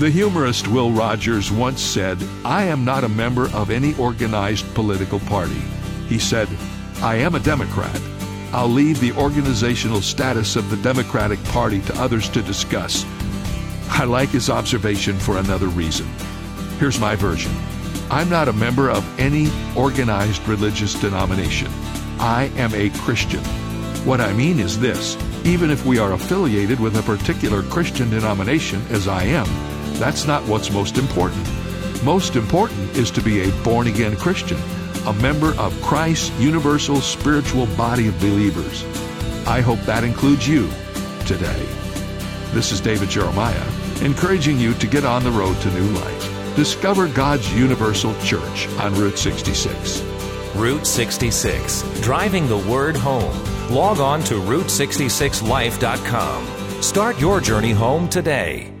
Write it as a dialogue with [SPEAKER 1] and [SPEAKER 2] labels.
[SPEAKER 1] The humorist Will Rogers once said, I am not a member of any organized political party. He said, I am a Democrat. I'll leave the organizational status of the Democratic Party to others to discuss. I like his observation for another reason. Here's my version I'm not a member of any organized religious denomination. I am a Christian. What I mean is this even if we are affiliated with a particular Christian denomination, as I am, that's not what's most important. Most important is to be a born again Christian, a member of Christ's universal spiritual body of believers. I hope that includes you today. This is David Jeremiah, encouraging you to get on the road to new life. Discover God's universal church on Route 66.
[SPEAKER 2] Route 66, driving the word home. Log on to Route66Life.com. Start your journey home today.